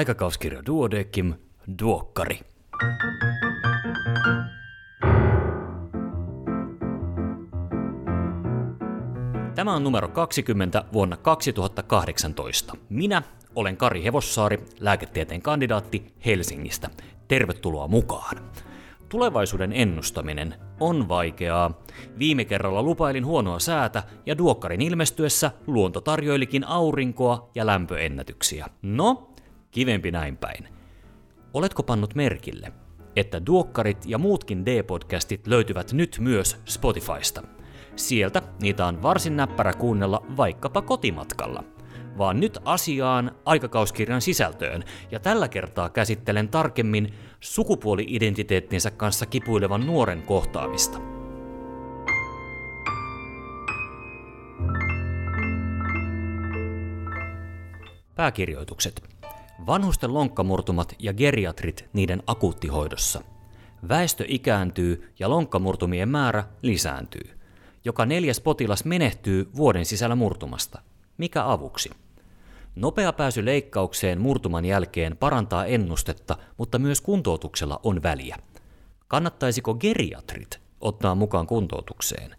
Aikakauskirja Duodekim, Duokkari. Tämä on numero 20 vuonna 2018. Minä olen Kari Hevossaari, lääketieteen kandidaatti Helsingistä. Tervetuloa mukaan! Tulevaisuuden ennustaminen on vaikeaa. Viime kerralla lupailin huonoa säätä ja duokkarin ilmestyessä luonto tarjoilikin aurinkoa ja lämpöennätyksiä. No, kivempi näin päin. Oletko pannut merkille, että duokkarit ja muutkin D-podcastit löytyvät nyt myös Spotifysta? Sieltä niitä on varsin näppärä kuunnella vaikkapa kotimatkalla – vaan nyt asiaan aikakauskirjan sisältöön, ja tällä kertaa käsittelen tarkemmin sukupuoli-identiteettinsä kanssa kipuilevan nuoren kohtaamista. Pääkirjoitukset. Vanhusten lonkkamurtumat ja geriatrit niiden akuuttihoidossa. Väestö ikääntyy ja lonkkamurtumien määrä lisääntyy. Joka neljäs potilas menehtyy vuoden sisällä murtumasta. Mikä avuksi? Nopea pääsy leikkaukseen murtuman jälkeen parantaa ennustetta, mutta myös kuntoutuksella on väliä. Kannattaisiko geriatrit ottaa mukaan kuntoutukseen?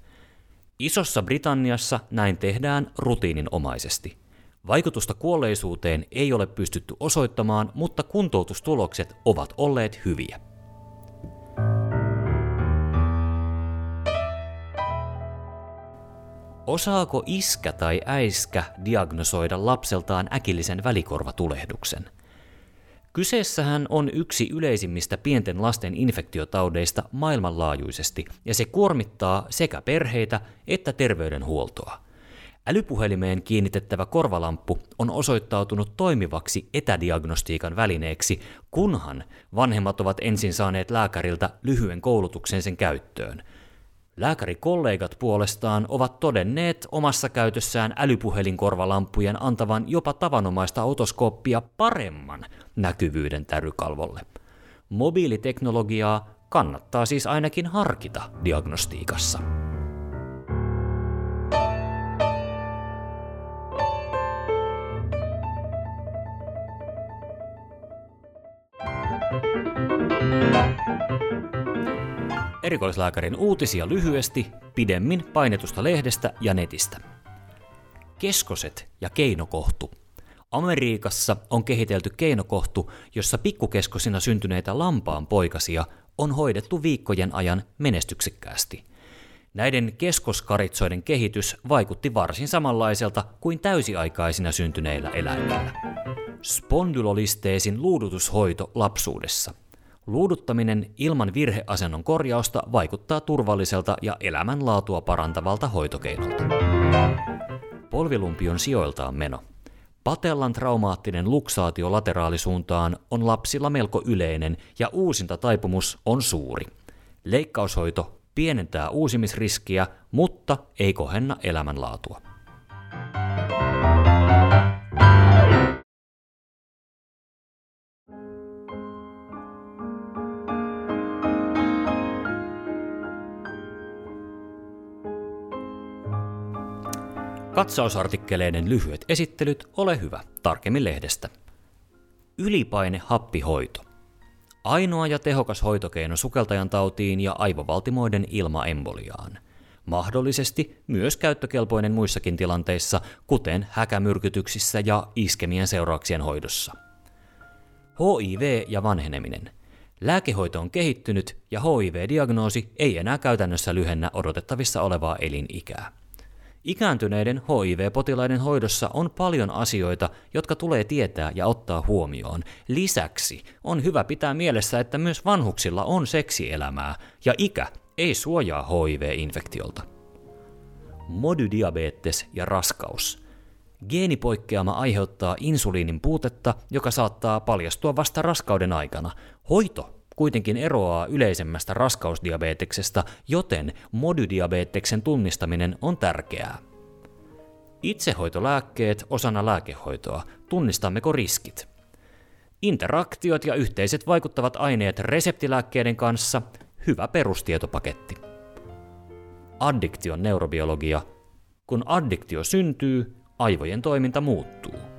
Isossa Britanniassa näin tehdään rutiininomaisesti. Vaikutusta kuolleisuuteen ei ole pystytty osoittamaan, mutta kuntoutustulokset ovat olleet hyviä. Osaako iskä tai äiskä diagnosoida lapseltaan äkillisen välikorvatulehduksen? Kyseessähän on yksi yleisimmistä pienten lasten infektiotaudeista maailmanlaajuisesti, ja se kuormittaa sekä perheitä että terveydenhuoltoa. Älypuhelimeen kiinnitettävä korvalamppu on osoittautunut toimivaksi etädiagnostiikan välineeksi, kunhan vanhemmat ovat ensin saaneet lääkäriltä lyhyen koulutuksen sen käyttöön – Lääkärikollegat puolestaan ovat todenneet omassa käytössään älypuhelinkorvalampujen antavan jopa tavanomaista otoskooppia paremman näkyvyyden tärykalvolle. Mobiiliteknologiaa kannattaa siis ainakin harkita diagnostiikassa. Erikoislääkärin uutisia lyhyesti, pidemmin painetusta lehdestä ja netistä. Keskoset ja keinokohtu. Amerikassa on kehitelty keinokohtu, jossa pikkukeskosina syntyneitä lampaan poikasia on hoidettu viikkojen ajan menestyksekkäästi. Näiden keskoskaritsoiden kehitys vaikutti varsin samanlaiselta kuin täysiaikaisina syntyneillä eläimillä. Spondylolisteesin luudutushoito lapsuudessa. Luuduttaminen ilman virheasennon korjausta vaikuttaa turvalliselta ja elämänlaatua parantavalta hoitokeinolta. Polvilumpion sijoiltaan meno. Patellan traumaattinen luksaatio lateraalisuuntaan on lapsilla melko yleinen ja uusinta taipumus on suuri. Leikkaushoito pienentää uusimisriskiä, mutta ei kohenna elämänlaatua. Katsausartikkeleiden lyhyet esittelyt, ole hyvä, tarkemmin lehdestä. Ylipaine happihoito. Ainoa ja tehokas hoitokeino sukeltajan tautiin ja aivovaltimoiden ilmaemboliaan. Mahdollisesti myös käyttökelpoinen muissakin tilanteissa, kuten häkämyrkytyksissä ja iskemien seurauksien hoidossa. HIV ja vanheneminen. Lääkehoito on kehittynyt ja HIV-diagnoosi ei enää käytännössä lyhennä odotettavissa olevaa elinikää. Ikääntyneiden HIV-potilaiden hoidossa on paljon asioita, jotka tulee tietää ja ottaa huomioon. Lisäksi on hyvä pitää mielessä, että myös vanhuksilla on seksielämää, ja ikä ei suojaa HIV-infektiolta. Modydiabetes ja raskaus. Geenipoikkeama aiheuttaa insuliinin puutetta, joka saattaa paljastua vasta raskauden aikana. Hoito kuitenkin eroaa yleisemmästä raskausdiabeteksesta, joten modydiabeteksen tunnistaminen on tärkeää. Itsehoitolääkkeet osana lääkehoitoa. Tunnistammeko riskit? Interaktiot ja yhteiset vaikuttavat aineet reseptilääkkeiden kanssa. Hyvä perustietopaketti. Addiktion neurobiologia. Kun addiktio syntyy, aivojen toiminta muuttuu.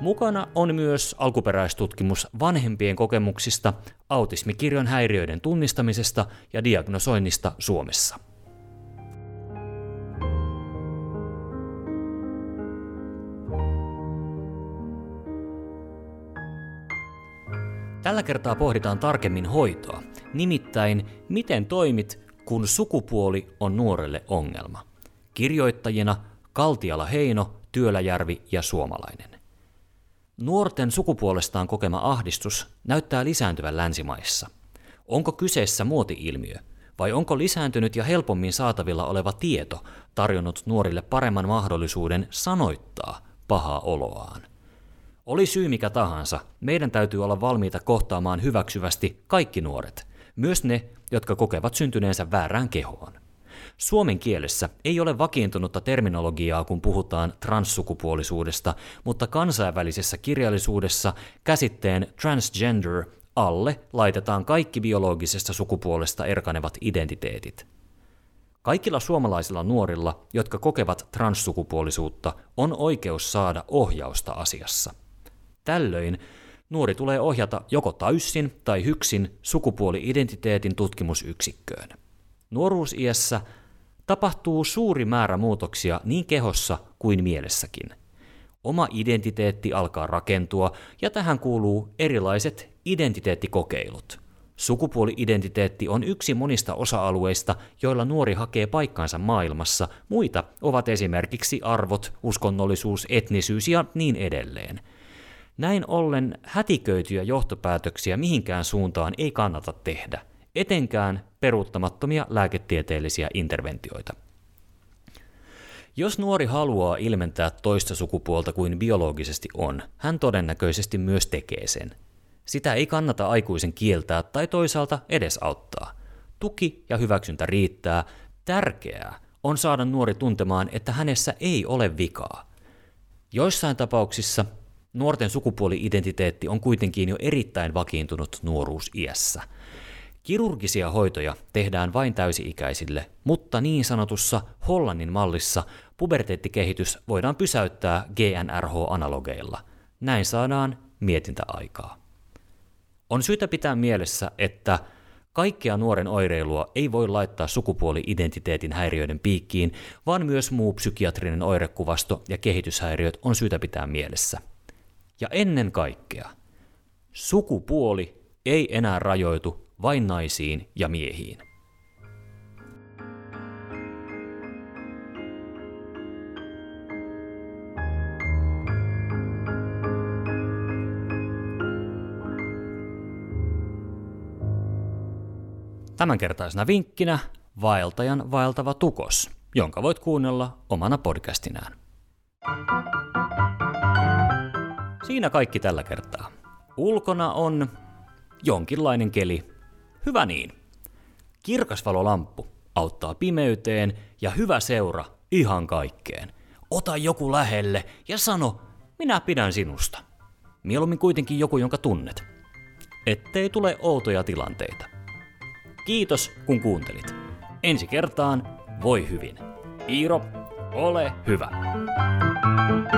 Mukana on myös alkuperäistutkimus vanhempien kokemuksista, autismikirjon häiriöiden tunnistamisesta ja diagnosoinnista Suomessa. Tällä kertaa pohditaan tarkemmin hoitoa, nimittäin miten toimit, kun sukupuoli on nuorelle ongelma. Kirjoittajina Kaltiala Heino, Työläjärvi ja Suomalainen. Nuorten sukupuolestaan kokema ahdistus näyttää lisääntyvän länsimaissa. Onko kyseessä muoti-ilmiö, vai onko lisääntynyt ja helpommin saatavilla oleva tieto tarjonnut nuorille paremman mahdollisuuden sanoittaa pahaa oloaan? Oli syy mikä tahansa, meidän täytyy olla valmiita kohtaamaan hyväksyvästi kaikki nuoret, myös ne, jotka kokevat syntyneensä väärään kehoon. Suomen kielessä ei ole vakiintunutta terminologiaa, kun puhutaan transsukupuolisuudesta, mutta kansainvälisessä kirjallisuudessa käsitteen transgender alle laitetaan kaikki biologisesta sukupuolesta erkanevat identiteetit. Kaikilla suomalaisilla nuorilla, jotka kokevat transsukupuolisuutta, on oikeus saada ohjausta asiassa. Tällöin nuori tulee ohjata joko täysin tai hyksin sukupuoli-identiteetin tutkimusyksikköön. Nuoruusiässä tapahtuu suuri määrä muutoksia niin kehossa kuin mielessäkin. Oma identiteetti alkaa rakentua ja tähän kuuluu erilaiset identiteettikokeilut. Sukupuoli-identiteetti on yksi monista osa-alueista, joilla nuori hakee paikkansa maailmassa. Muita ovat esimerkiksi arvot, uskonnollisuus, etnisyys ja niin edelleen. Näin ollen hätiköityjä johtopäätöksiä mihinkään suuntaan ei kannata tehdä etenkään peruuttamattomia lääketieteellisiä interventioita. Jos nuori haluaa ilmentää toista sukupuolta kuin biologisesti on, hän todennäköisesti myös tekee sen. Sitä ei kannata aikuisen kieltää tai toisaalta edesauttaa. Tuki ja hyväksyntä riittää. Tärkeää on saada nuori tuntemaan, että hänessä ei ole vikaa. Joissain tapauksissa nuorten sukupuoli-identiteetti on kuitenkin jo erittäin vakiintunut nuoruusiässä – Kirurgisia hoitoja tehdään vain täysi-ikäisille, mutta niin sanotussa Hollannin mallissa puberteettikehitys voidaan pysäyttää GNRH-analogeilla. Näin saadaan mietintäaikaa. On syytä pitää mielessä, että kaikkea nuoren oireilua ei voi laittaa sukupuoli-identiteetin häiriöiden piikkiin, vaan myös muu psykiatrinen oirekuvasto ja kehityshäiriöt on syytä pitää mielessä. Ja ennen kaikkea, sukupuoli ei enää rajoitu vain naisiin ja miehiin. Tämänkertaisena vinkkinä vaeltajan vaeltava tukos, jonka voit kuunnella omana podcastinään. Siinä kaikki tällä kertaa. Ulkona on jonkinlainen keli, Hyvä niin. Kirkas valolamppu auttaa pimeyteen ja hyvä seura ihan kaikkeen. Ota joku lähelle ja sano, minä pidän sinusta. Mieluummin kuitenkin joku, jonka tunnet. Ettei tule outoja tilanteita. Kiitos, kun kuuntelit. Ensi kertaan, voi hyvin. Iiro, ole hyvä. thank you